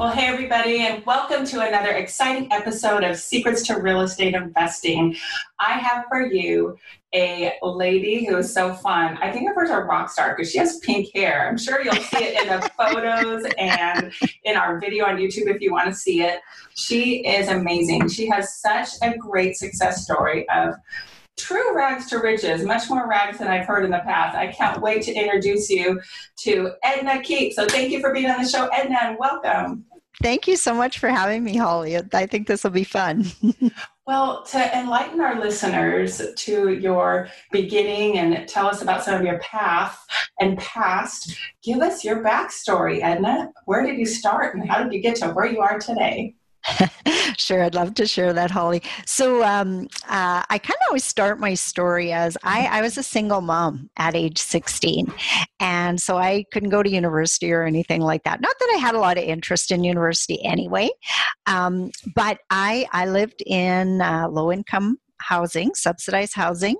Well, hey, everybody, and welcome to another exciting episode of Secrets to Real Estate Investing. I have for you a lady who is so fun. I think of her as a rock star because she has pink hair. I'm sure you'll see it in the photos and in our video on YouTube if you want to see it. She is amazing. She has such a great success story of true rags to riches, much more rags than I've heard in the past. I can't wait to introduce you to Edna Keep. So thank you for being on the show, Edna, and welcome. Thank you so much for having me, Holly. I think this will be fun. well, to enlighten our listeners to your beginning and tell us about some of your path and past, give us your backstory, Edna. Where did you start and how did you get to where you are today? sure, I'd love to share that, Holly. So um, uh, I kind of always start my story as I, I, was a single mom at age 16. And so I couldn't go to university or anything like that. Not that I had a lot of interest in university anyway, um, but I, I lived in uh, low income housing, subsidized housing,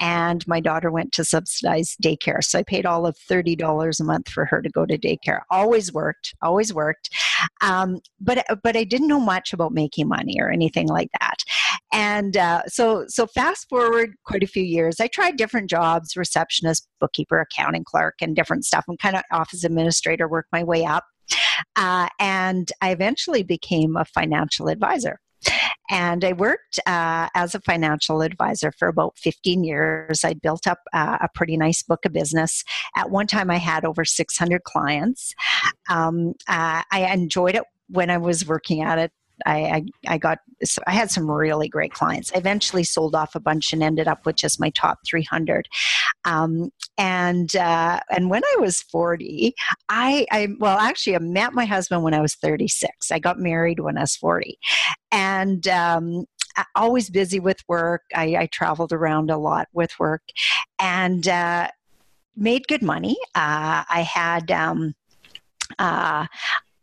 and my daughter went to subsidized daycare. So I paid all of $30 a month for her to go to daycare. Always worked, always worked. Um, but, but I didn't know much about making money or anything like that. And uh, so, so fast forward quite a few years, I tried different jobs receptionist, bookkeeper, accounting clerk, and different stuff, and kind of office administrator, worked my way up. Uh, and I eventually became a financial advisor. And I worked uh, as a financial advisor for about 15 years. I built up uh, a pretty nice book of business. At one time, I had over 600 clients. Um, uh, I enjoyed it when I was working at it. I, I, I got I had some really great clients. I eventually sold off a bunch and ended up with just my top 300. Um, and uh, and when I was 40, I, I well actually I met my husband when I was 36. I got married when I was 40, and um, always busy with work. I, I, traveled around a lot with work, and uh, made good money. Uh, I had. Um, uh,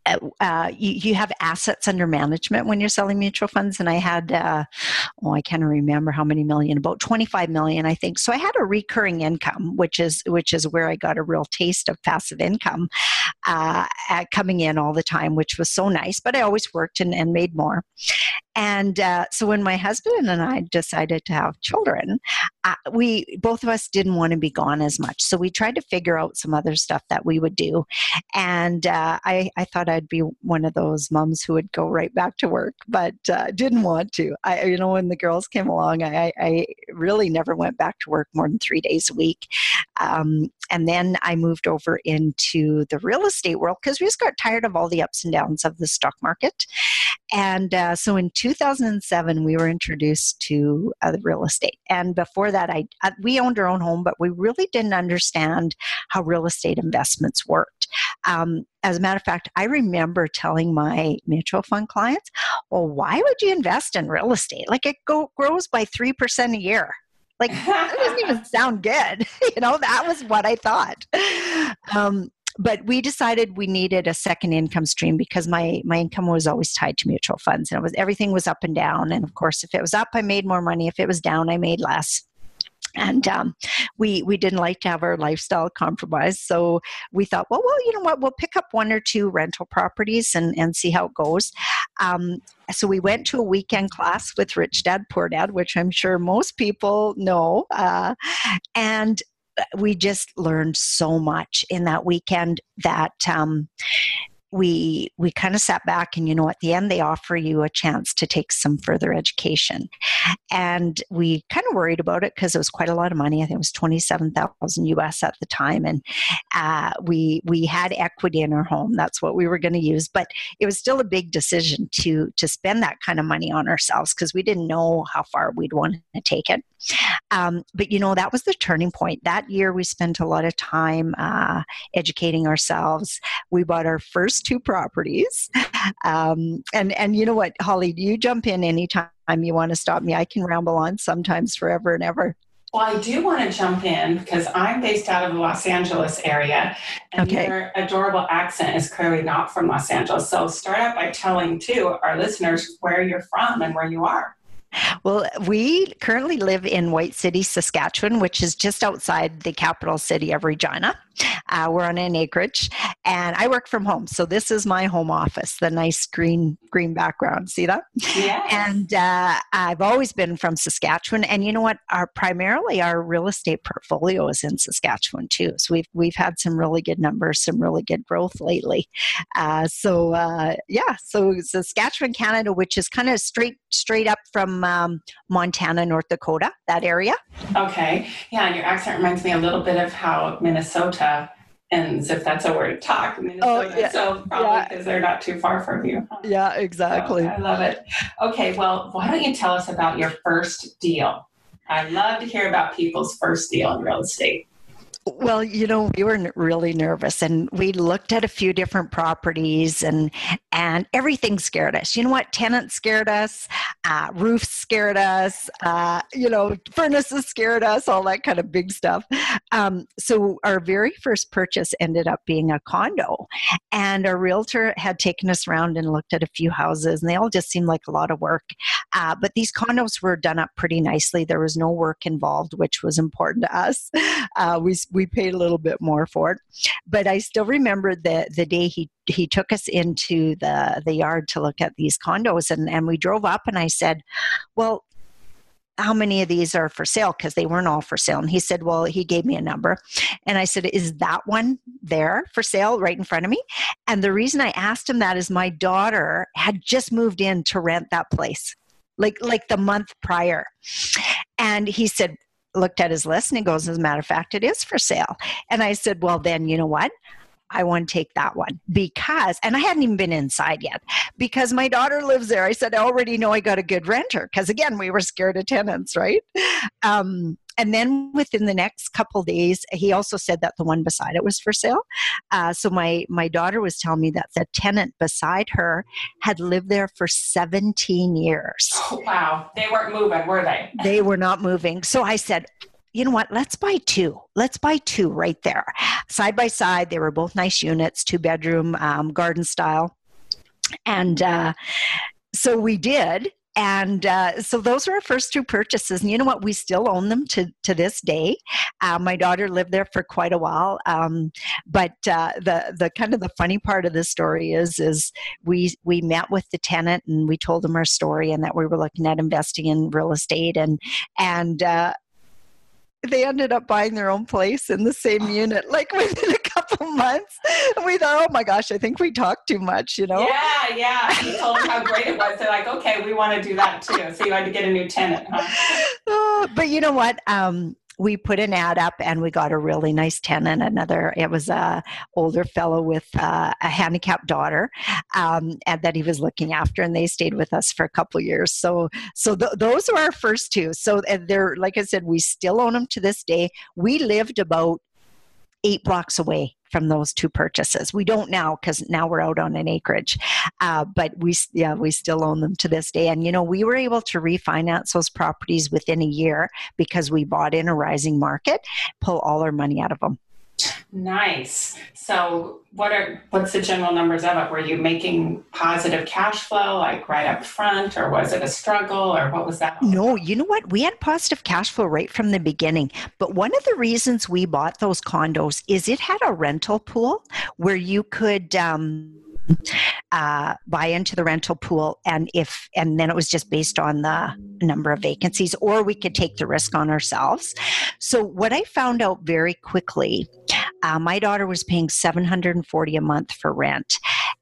uh, uh, you, you, have assets under management when you're selling mutual funds. And I had, uh, oh, I can't remember how many million, about 25 million, I think. So I had a recurring income, which is which is where I got a real taste of passive income uh, coming in all the time, which was so nice. But I always worked and, and made more. And uh, so when my husband and I decided to have children, uh, we both of us didn't want to be gone as much. So we tried to figure out some other stuff that we would do. And uh, I, I thought I'd be one of those moms who would go right back to work, but uh, didn't want to. I, you know, when the girls came along, I, I really never went back to work more than three days a week. Um, and then I moved over into the real estate world because we just got tired of all the ups and downs of the stock market. And uh, so in 2007, we were introduced to uh, real estate. And before that, I, uh, we owned our own home, but we really didn't understand how real estate investments worked. Um, as a matter of fact, I remember telling my mutual fund clients, well, why would you invest in real estate? Like it go, grows by 3% a year. Like that doesn't even sound good. you know, that was what I thought. Um, but we decided we needed a second income stream because my my income was always tied to mutual funds and it was everything was up and down and of course if it was up i made more money if it was down i made less and um, we we didn't like to have our lifestyle compromised so we thought well well you know what? We'll pick up one or two rental properties and and see how it goes. Um, so we went to a weekend class with rich dad poor dad which i'm sure most people know uh, and we just learned so much in that weekend that um, we we kind of sat back and you know at the end they offer you a chance to take some further education. And we kind of worried about it because it was quite a lot of money. I think it was 27000 us at the time. And uh, we we had equity in our home. That's what we were going to use. But it was still a big decision to to spend that kind of money on ourselves because we didn't know how far we'd want to take it. Um, but you know that was the turning point. That year we spent a lot of time uh, educating ourselves. We bought our first two properties. Um, and and you know what, Holly, do you jump in anytime you want to stop me. I can ramble on sometimes forever and ever. Well, I do want to jump in because I'm based out of the Los Angeles area, and okay. your adorable accent is clearly not from Los Angeles. So, start out by telling too our listeners where you're from and where you are. Well, we currently live in White City, Saskatchewan, which is just outside the capital city of Regina. Uh, we're on an acreage, and I work from home. So this is my home office, the nice green green background. See that? Yeah. And uh, I've always been from Saskatchewan, and you know what? Our primarily our real estate portfolio is in Saskatchewan too. So we've we've had some really good numbers, some really good growth lately. Uh, so uh, yeah, so Saskatchewan, Canada, which is kind of straight straight up from um, Montana, North Dakota, that area. Okay. Yeah, and your accent reminds me a little bit of how Minnesota Uh, ends, if that's a word, talk. Minnesota. Oh, yeah. So probably because yeah. they're not too far from you. Yeah, exactly. So I love it. Okay, well, why don't you tell us about your first deal? I love to hear about people's first deal in real estate. Well, you know, we were really nervous and we looked at a few different properties and and everything scared us. You know what? Tenants scared us, uh, roofs scared us, uh, you know, furnaces scared us, all that kind of big stuff. Um, so our very first purchase ended up being a condo, and our realtor had taken us around and looked at a few houses, and they all just seemed like a lot of work. Uh, but these condos were done up pretty nicely. There was no work involved, which was important to us. Uh, we we paid a little bit more for it. But I still remember the the day he he took us into the the yard to look at these condos and and we drove up and I said, "Well, how many of these are for sale? Because they weren't all for sale. And he said well he gave me a number. And i said is that one there for sale right in front of me? And the reason i asked him that is my daughter had just moved in to rent that place like like the month prior. And he said looked at his list and he goes, As a matter of fact, it is for sale. And I said, Well, then, you know what? I want to take that one because, and I hadn't even been inside yet because my daughter lives there. I said, I already know I got a good renter because, again, we were scared of tenants, right? Um, and then within the next couple days, he also said that the one beside it was for sale. Uh, so my my daughter was telling me that the tenant beside her had lived there for 17 years. Oh, wow, they weren't moving, were they? they were not moving. So I said, you know what? Let's buy two. Let's buy two right there, side by side. They were both nice units, two bedroom, um, garden style, and uh, so we did. And uh, so those were our first two purchases. And you know what? We still own them to, to this day. Uh, my daughter lived there for quite a while. Um, but uh, the, the kind of the funny part of this story is is we we met with the tenant and we told them our story and that we were looking at investing in real estate. And and uh, they ended up buying their own place in the same unit like within a couple months. And we thought oh my gosh i think we talked too much you know? Yeah yeah. You told them how great it was. They're like okay we want to do that too. So you had to get a new tenant huh? uh, but you know what? Um, we put an ad up and we got a really nice tenant another it was a older fellow with uh, a handicapped daughter um, and that he was looking after and they stayed with us for a couple years. So so th- those are our first two. So they're like i said we still own them to this day. We lived about eight blocks away from those two purchases. We don't now because now we're out on an acreage, uh, but we yeah we still own them to this day. And you know we were able to refinance those properties within a year because we bought in a rising market, pull all our money out of them. Nice. So, what are what's the general numbers of it? Were you making positive cash flow like right up front, or was it a struggle, or what was that? No, you know what? We had positive cash flow right from the beginning. But one of the reasons we bought those condos is it had a rental pool where you could. Um, uh, buy into the rental pool and if and then it was just based on the number of vacancies or we could take the risk on ourselves so what i found out very quickly uh, my daughter was paying 740 a month for rent.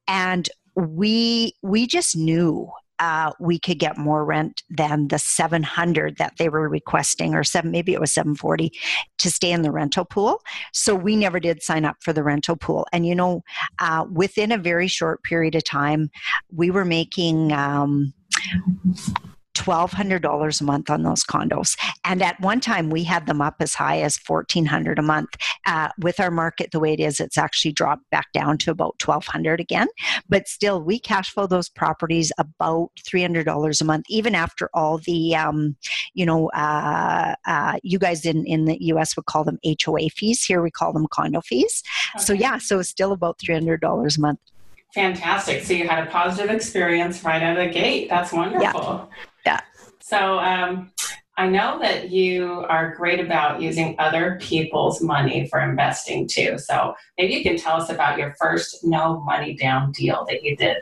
And we we just knew uh, we could get more rent than the 700 that they were requesting or seven maybe it was 740 to stay in the rental pool. So we never did sign up for the rental pool. And you know uh, within a very short period of time we were making um, $1,200 a month on those condos. And at one time, we had them up as high as 1400 a month. Uh, with our market the way it is, it's actually dropped back down to about 1200 again. But still, we cash flow those properties about $300 a month, even after all the, um, you know, uh, uh, you guys in, in the US would call them HOA fees. Here we call them condo fees. Okay. So, yeah, so it's still about $300 a month. Fantastic. So you had a positive experience right out of the gate. That's wonderful. Yeah. So um, I know that you are great about using other people's money for investing too. So maybe you can tell us about your first no money down deal that you did.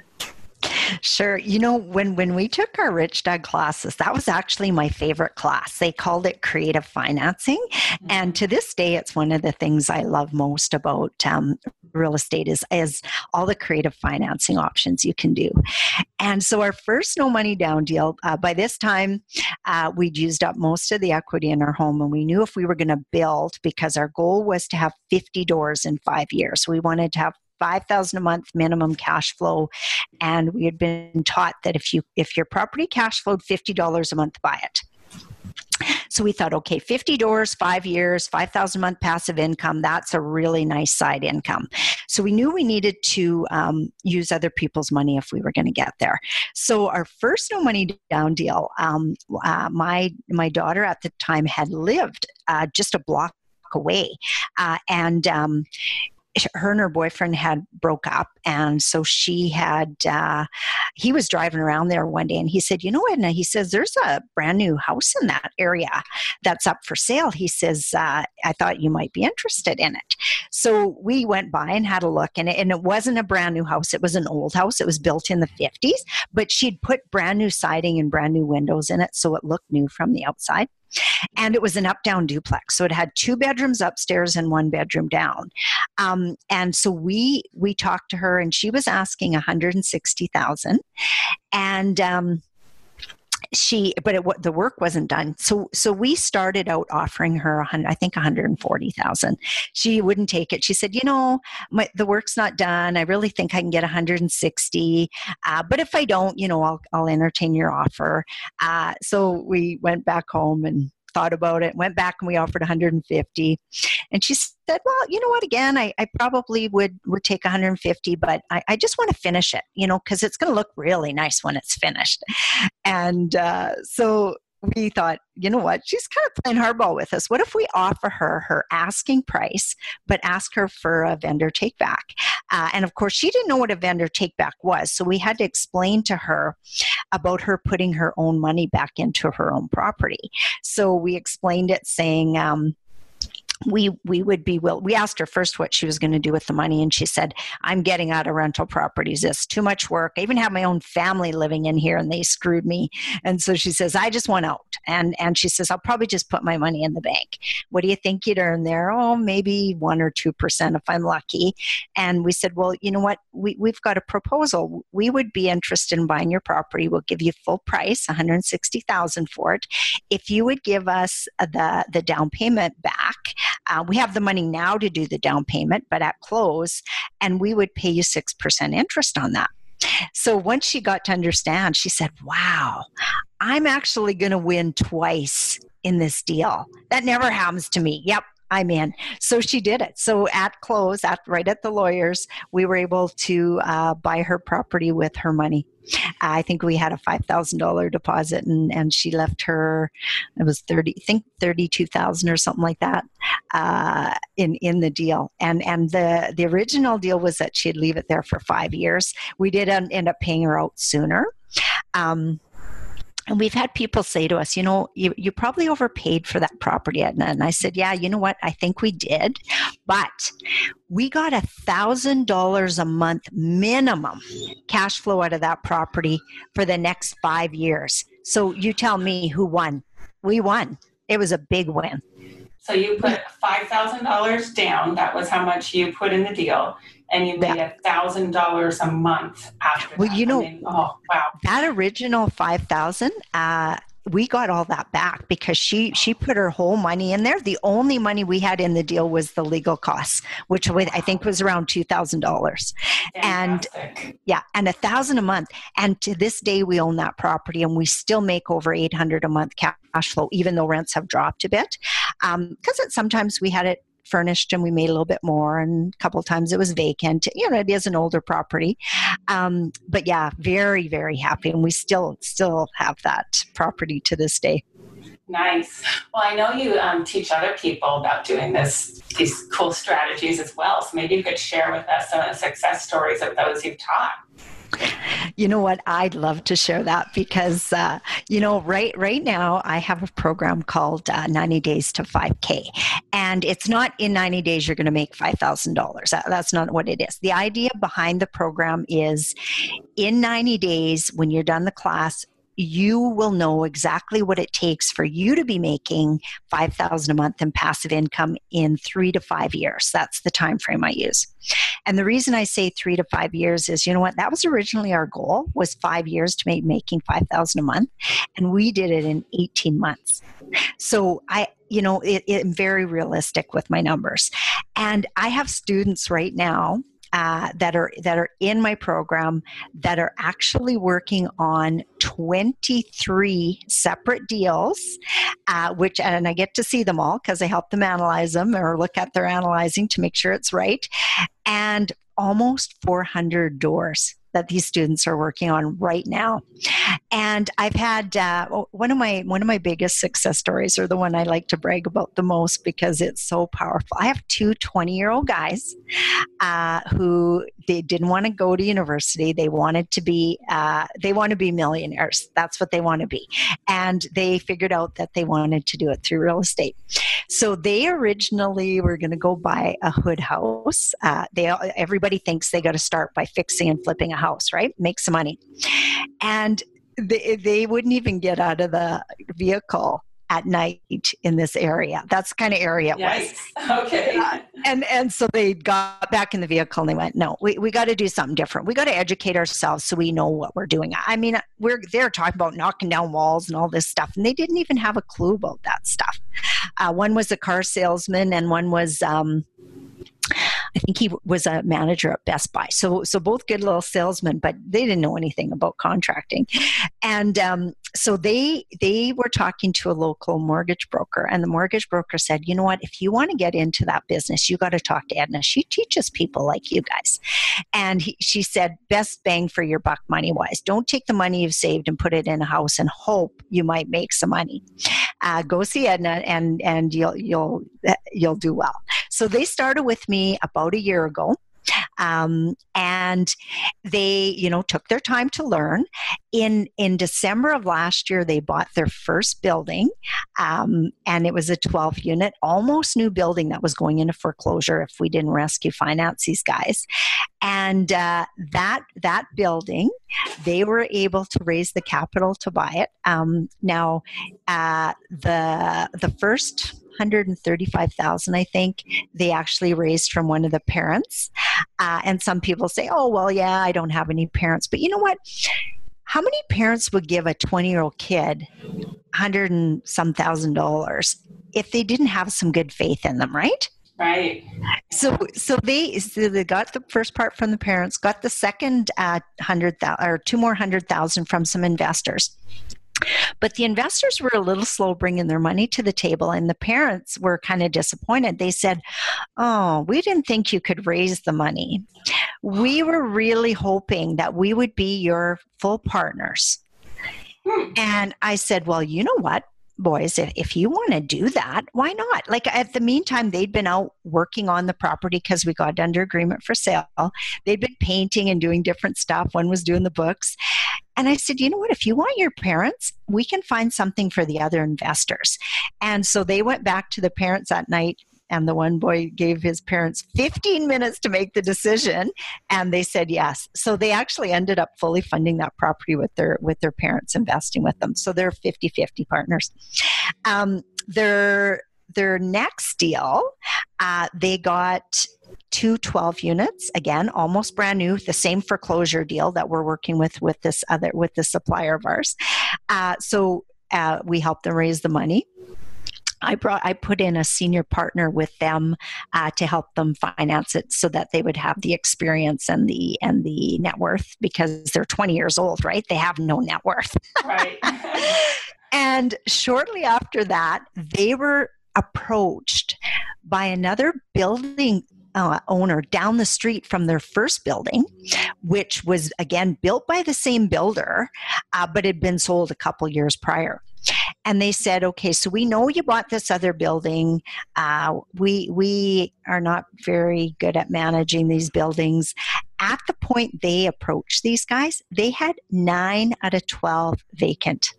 Sure. You know, when when we took our Rich Dad classes, that was actually my favorite class. They called it creative financing, mm-hmm. and to this day, it's one of the things I love most about um, real estate is is all the creative financing options you can do. And so, our first no money down deal. Uh, by this time, uh, we'd used up most of the equity in our home, and we knew if we were going to build, because our goal was to have 50 doors in five years. We wanted to have 5000 a month minimum cash flow. And we had been taught that if you if your property cash flowed $50 a month buy it. So we thought okay 50 doors five years 5000 a month passive income that's a really nice side income. So we knew we needed to um, use other people's money if we were going to get there. So our first no money down deal um, uh, my my daughter at the time had lived uh, just a block away. Uh, and um, her and her boyfriend had broke up and so she had uh, he was driving around there one day and he said you know edna? He says there's a brand new house in that area that's up for sale. He says uh, i thought you might be interested in it. So we went by and had a look and it, and it wasn't a brand new house. It was an old house. It was built in the 50s but she'd put brand new siding and brand new windows in it so it looked new from the outside and it was an up down duplex. So it had two bedrooms upstairs and one bedroom down. Um, and so we we talked to her and she was asking 160000 and um, she but it, the work wasn't done. So so we started out offering her 100 i think 140000 she wouldn't take it. She said you know my, the work's not done. I really think i can get 160 uh, but if i don't you know i'll, I'll entertain your offer. Uh, so we went back home and thought about it, went back and we offered 150. And she said, well, you know what, again, I, I probably would, would take 150, but I, I just want to finish it, you know, because it's going to look really nice when it's finished. And uh, so we thought, you know what, she's kind of playing hardball with us. What if we offer her her asking price, but ask her for a vendor take back? Uh, and of course, she didn't know what a vendor take back was. So we had to explain to her about her putting her own money back into her own property. So we explained it saying, um, we we would be will we asked her first what she was going to do with the money and she said i'm getting out of rental properties. It's too much work. I even have my own family living in here and they screwed me. And so she says i just want out. And and she says i'll probably just put my money in the bank. What do you think you'd earn there? Oh maybe one or two percent if i'm lucky. And we said well you know what? We, we've got a proposal. We would be interested in buying your property. We'll give you full price 160000 for it. If you would give us the the down payment back uh, we have the money now to do the down payment, but at close, and we would pay you 6% interest on that. So once she got to understand, she said, Wow, I'm actually going to win twice in this deal. That never happens to me. Yep, I'm in. So she did it. So at close, at right at the lawyers, we were able to uh, buy her property with her money. I think we had a five thousand dollar deposit, and and she left her. It was thirty, I think thirty two thousand or something like that, uh, in in the deal. And and the the original deal was that she'd leave it there for five years. We did end up paying her out sooner. Um, and we've had people say to us, you know, you, you probably overpaid for that property, Edna. And I said, yeah, you know what? I think we did. But we got a thousand dollars a month minimum cash flow out of that property for the next five years. So you tell me who won. We won. It was a big win. So you put five thousand dollars down. That was how much you put in the deal, and you made a thousand dollars a month after. Well, that. you know, I mean, oh wow, that original five thousand. Uh, we got all that back because she she put her whole money in there. The only money we had in the deal was the legal costs, which I think was around two thousand dollars, and yeah, and a thousand a month. And to this day, we own that property, and we still make over eight hundred a month cash flow, even though rents have dropped a bit. Because um, sometimes we had it furnished and we made a little bit more and a couple times it was vacant you know it is an older property um, but yeah very very happy and we still still have that property to this day Nice. Well, I know you um, teach other people about doing this, these cool strategies as well. So maybe you could share with us some of the success stories of those you've taught. You know what? I'd love to share that because uh, you know, right right now I have a program called uh, 90 Days to 5K, and it's not in 90 days you're going to make five thousand dollars. That's not what it is. The idea behind the program is, in 90 days when you're done the class, you will know exactly what it takes for you to be making 5000 a month in passive income in 3 to 5 years. That's the time frame i use. And the reason i say 3 to 5 years is you know what? That was originally our goal was 5 years to make making 5000 a month and we did it in 18 months. So i you know it, it, i'm very realistic with my numbers. And i have students right now uh, that are that are in my program that are actually working on 23 separate deals, uh, which and I get to see them all because I help them analyze them or look at their analyzing to make sure it's right, and almost 400 doors that these students are working on right now. And I've had uh, one of my one of my biggest success stories, or the one I like to brag about the most because it's so powerful. I have two 20 year old guys uh, who they didn't want to go to university. They wanted to be uh, they want to be millionaires. That's what they want to be, and they figured out that they wanted to do it through real estate. So they originally were going to go buy a hood house. Uh, they everybody thinks they got to start by fixing and flipping a house, right? Make some money, and they, they wouldn't even get out of the vehicle at night in this area. That's the kind of area it yes. was. Okay. Uh, and and so they got back in the vehicle and they went, no, we, we got to do something different. We got to educate ourselves so we know what we're doing. I mean, we're they're talking about knocking down walls and all this stuff, and they didn't even have a clue about that stuff. Uh, one was a car salesman, and one was um, I think he was a manager at Best Buy. So, so both good little salesmen, but they didn't know anything about contracting. And um, so they they were talking to a local mortgage broker, and the mortgage broker said, "You know what? If you want to get into that business, you got to talk to Edna. She teaches people like you guys." And he, she said, "Best bang for your buck, money wise. Don't take the money you've saved and put it in a house and hope you might make some money. Uh, go see Edna, and and you'll you'll you'll do well." So they started with me about a year ago. Um, and they you know took their time to learn in in december of last year they bought their first building um, and it was a 12 unit almost new building that was going into foreclosure if we didn't rescue finance these guys and uh, that that building they were able to raise the capital to buy it um, now uh, the the first 135,000 I think they actually raised from one of the parents. Uh, and some people say, "Oh, well, yeah, I don't have any parents." But you know what? How many parents would give a 20 year old kid 100 and some thousand dollars if they didn't have some good faith in them, right? Right. So, so they so they got the first part from the parents, got the second uh, hundred thousand or two more hundred thousand from some investors, but the investors were a little slow bringing their money to the table, and the parents were kind of disappointed. They said, Oh, we didn't think you could raise the money. We were really hoping that we would be your full partners. Hmm. And I said, Well, you know what? Boys if, if you want to do that why not like at the meantime they'd been out working on the property because we got under agreement for sale they'd been painting and doing different stuff one was doing the books and I said, you know what? If you want your parents, we can find something for the other investors. And so they went back to the parents that night. And the one boy gave his parents 15 minutes to make the decision, and they said yes. So they actually ended up fully funding that property with their with their parents investing with them. So they're 50-50 partners. Um, their their next deal, uh, they got two 12 units again almost brand new the same foreclosure deal that we're working with with this other with the supplier of ours uh, so uh, we helped them raise the money. I brought I put in a senior partner with them uh, to help them finance it so that they would have the experience and the and the net worth because they're 20 years old, right? They have no net worth. Right. and shortly after that, they were approached by another building uh, owner down the street from their first building, which was again built by the same builder, uh, but had been sold a couple years prior. And they said, "Okay, so we know you bought this other building. Uh, we we are not very good at managing these buildings." At the point they approached these guys, they had nine out of twelve vacant.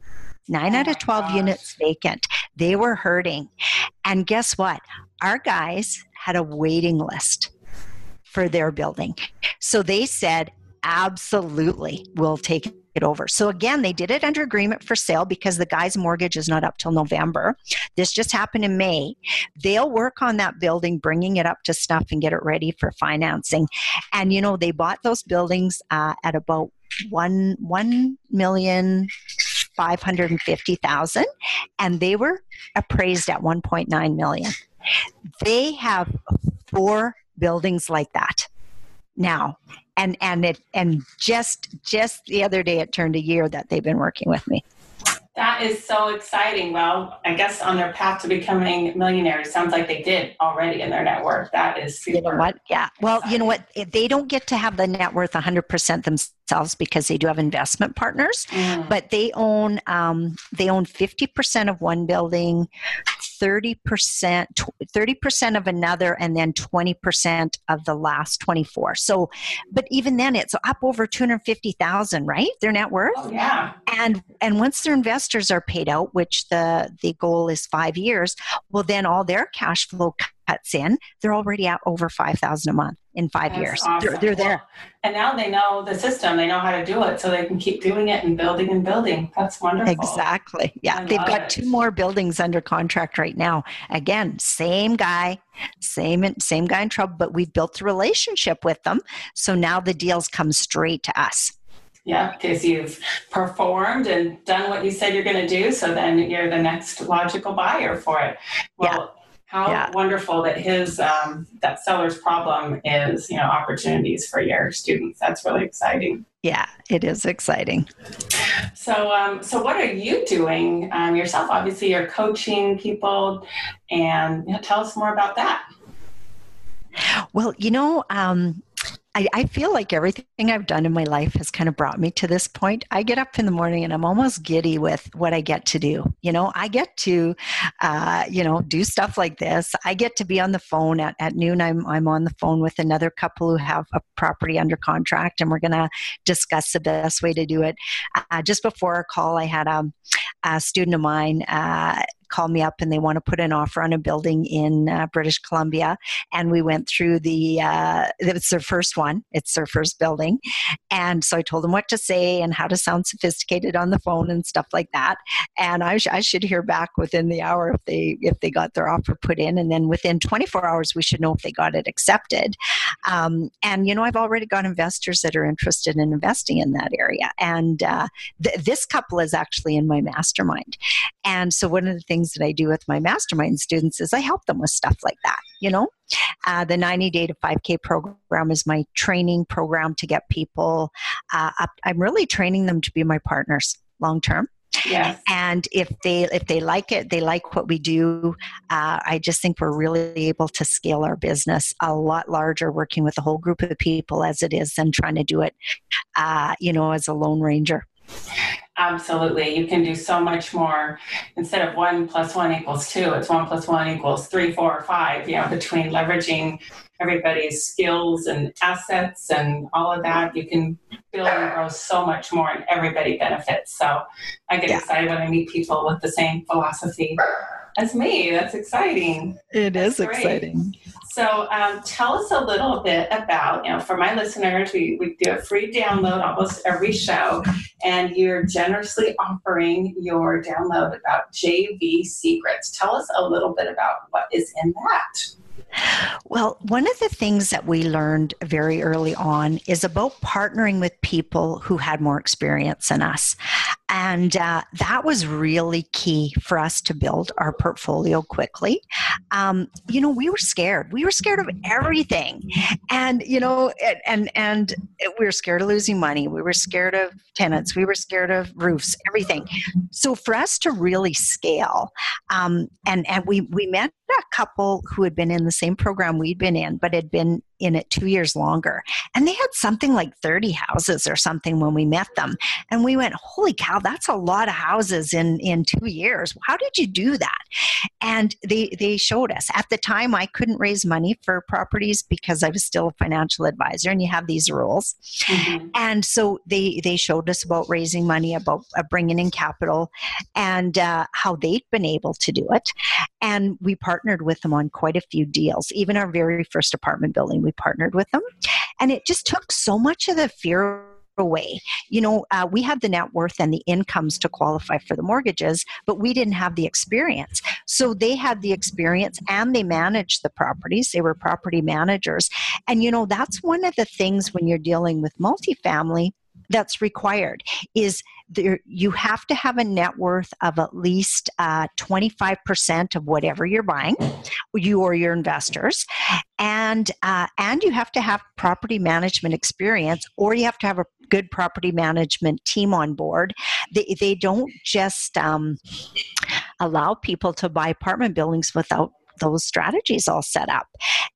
Nine Oh out of 12 gosh. units vacant. They were hurting. And guess what? Our guys had a waiting list for their building. So they said, absolutely, we'll take it over. So again, they did it under agreement for sale because the guy's mortgage is not up till November. This just happened in May. They'll work on that building, bringing it up to snuff and get it ready for financing. And you know, they bought those buildings uh, at about one one million five hundred and they were appraised at one point nine million. They have four buildings like that now and and it and just just the other day it turned a year that they've been working with me That is so exciting. Well, I guess on their path to becoming millionaires, sounds like they did already in their net worth. That is super. you know what yeah well you know what they don't get to have the net worth 100% themselves because they do have investment partners Mm. but they own um, they own 50% of one building 30% 30% of another and then 20% of the last 24 so but even then it's up over 250000 right? Their net worth? Oh, yeah. And and once their investors are paid out which the the goal is five years well then all their cash flow cuts in they're already at over 5000 a month in five That's years awesome. they're, they're there and now they know the system. They know how to do it, so they can keep doing it and building and building. That's wonderful. exactly yeah I they've got it. two more buildings under contract right now again same guy same same guy in trouble but we've built a relationship with them so now the deals come straight to us Yeah, because you've performed and done what you said you're going to do. So then you're the next logical buyer for it. Well, how Yeah. wonderful that his um, that seller's problem is you know opportunities for your students. That's really exciting. yeah it is exciting So, um, so what are you doing um, yourself? Obviously, you're coaching people, and you know, tell us more about that. Well, you know, um, I, I feel like everything I've done in my life has kind of brought me to this point. I get up in the morning and I'm almost giddy with what I get to do. You know, I get to, uh, you know, do stuff like this. I get to be on the phone at, at noon. I'm, I'm on the phone with another couple who have a property under contract, and we're going to discuss the best way to do it. Uh, just before our call, I had a, a student of mine uh, call me up and they want to put an offer on a building in uh, British Columbia. And we went through the uh, it's their first one. It's their first building. And so i told them what to say and how to sound sophisticated on the phone and stuff like that. And i, sh- I should hear back within the hour if they if they got their offer put in. And then within 24 hours we should know if they got it accepted. Um, and you know i've already got investors that are interested in investing in that area. And uh, th- this couple is actually in my mastermind. And so one of the things that I do with my mastermind students is I help them with stuff like that, you know? Uh, the 90 day to 5K program is my training program to get people uh, up. I'm really training them to be my partners long term. Yes. And if they if they like it, they like what we do. Uh, I just think we're really able to scale our business a lot larger, working with a whole group of people as it is, than trying to do it, uh, you know, as a lone ranger. Absolutely. You can do so much more. Instead of one plus one equals two, it's one plus one equals three, four, or five, you know, between leveraging everybody's skills and assets and all of that, you can build and grow so much more and everybody benefits. So I get Yeah. excited when I meet people with the same philosophy as me. That's exciting. It is exciting. So um, tell us a little bit about, you know, for my listeners, we, we do a free download almost every show, and you're generously offering your download about JV secrets. Tell us a little bit about what is in that. Well, one of the things that we learned very early on is about partnering with people who had more experience than us. And uh, that was really key for us to build our portfolio quickly. Um, you know, we were scared. We were scared of everything. And, you know, and, and we were scared of losing money. We were scared of tenants. We were scared of roofs, everything. So for us to really scale, um, and, and we, we met a couple who had been in the same program we'd been in, but had been in it two years longer. And they had something like 30 houses or something when we met them. And we went, holy cow, that's a lot of houses in, in two years. How did you do that? And they, they showed us. At the time, I couldn't raise money for properties because I was still a financial advisor and you have these rules. Mm-hmm. And so they, they showed us about raising money, about uh, bringing in capital, and uh, how they'd been able to do it. And we partnered with them on quite a few deals. Even our very first apartment building, we partnered with them. And it just took so much of the fear away. You know, uh, we had the net worth and the incomes to qualify for the mortgages, but we didn't have the experience. So they had the experience and they managed the properties. They were property managers. And, you know, that's one of the things when you're dealing with multifamily that's required is there, you have to have a net worth of at least uh, 25% of whatever you're buying, you or your investors, and uh, and you have to have property management experience, or you have to have a good property management team on board. They they don't just um, allow people to buy apartment buildings without those strategies all set up.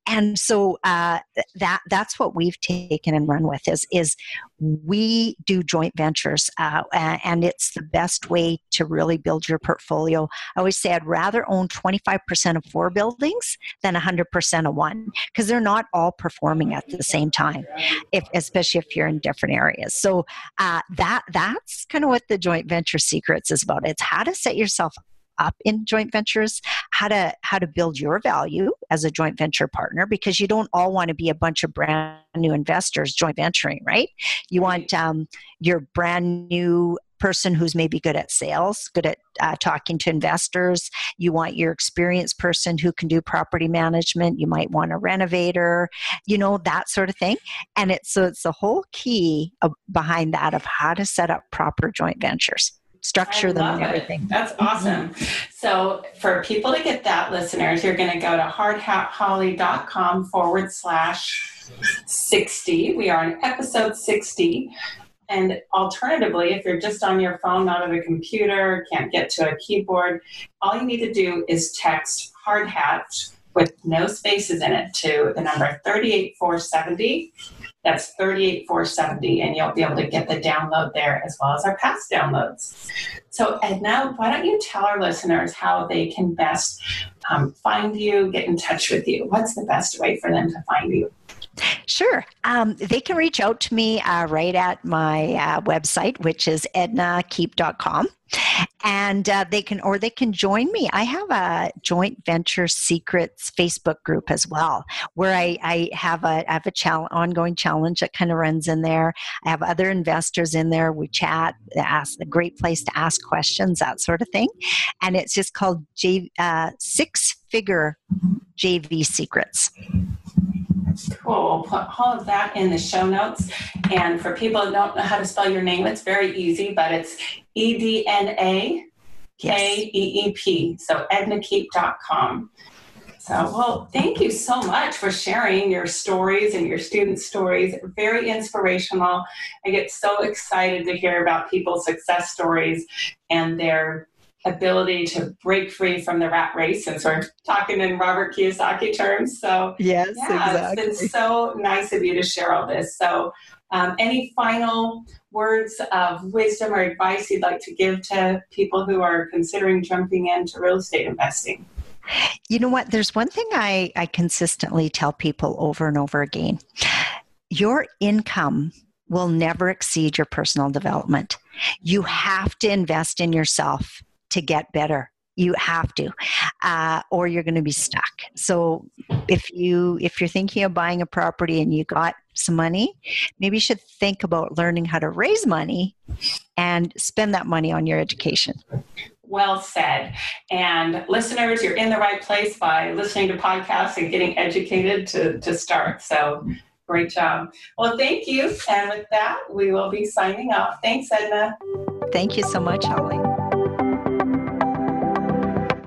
And so uh, that that's what we've taken and run with is is we do joint ventures uh, and it's the best way to really build your portfolio. I always say i'd rather own 25% of four buildings than 100% of one because they're not all performing at the same time if, especially if you're in different areas. So uh, that that's kind of what the joint venture secrets is about. It's how to set yourself up in joint ventures how to how to build your value as a joint venture partner because you don't all want to be a bunch of brand new investors joint venturing right you want um, your brand new person who's maybe good at sales, good at uh, talking to investors. You want your experienced person who can do property management. You might want a renovator, you know, that sort of thing. And it's so it's the whole key of, behind that of how to set up proper joint ventures structure them and everything. It. That's mm-hmm. awesome. So for people to get that, listeners, you're going to go to hardhatholly.com forward slash 60. We are on episode 60. And alternatively, if you're just on your phone, not on a computer, can't get to a keyboard, all you need to do is text hard hat with no spaces in it to the number 38470 that's 38470, and you'll be able to get the download there as well as our past downloads. So, Edna, why don't you tell our listeners how they can best um, find you, get in touch with you? What's the best way for them to find you? Sure. Um, they can reach out to me uh, right at my uh, website, which is ednakeep.com. And uh, they can, or they can join me. I have a joint venture secrets Facebook group as well, where I, I have a, I have a challenge, ongoing challenge that kind of runs in there. I have other investors in there. We chat, ask a great place to ask questions, that sort of thing. And it's just called J, uh, Six Figure JV Secrets. Cool. We'll put all of that in the show notes. And for people who don't know how to spell your name, it's very easy, but it's E D N A K E E P. So ednakeep.com. So, well, thank you so much for sharing your stories and your student stories. Very inspirational. I get so excited to hear about people's success stories and their ability to break free from the rat race since we're talking in Robert Kiyosaki terms. So yes, yeah, exactly. it's been so nice of you to share all this. So um, any final words of wisdom or advice you'd like to give to people who are considering jumping into real estate investing? You know what? There's one thing I, I consistently tell people over and over again. Your income will never exceed your personal development. You have to invest in yourself to get better you have to uh, or you're going to be stuck so if you if you're thinking of buying a property and you got some money maybe you should think about learning how to raise money and spend that money on your education well said. And listeners, you're in the right place by listening to podcasts and getting educated to, to start. So great job. Well, thank you. And with that, we will be signing off. Thanks, Edna. Thank you so much, Holly.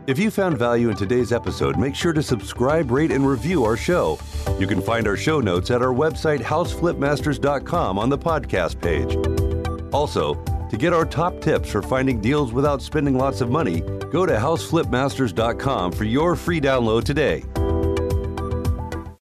If you found value in today's episode, make sure to subscribe, rate, and review our show. You can find our show notes at our website, houseflipmasters.com, on the podcast page. Also, to get our top tips for finding deals without spending lots of money, go to houseflipmasters.com for your free download today.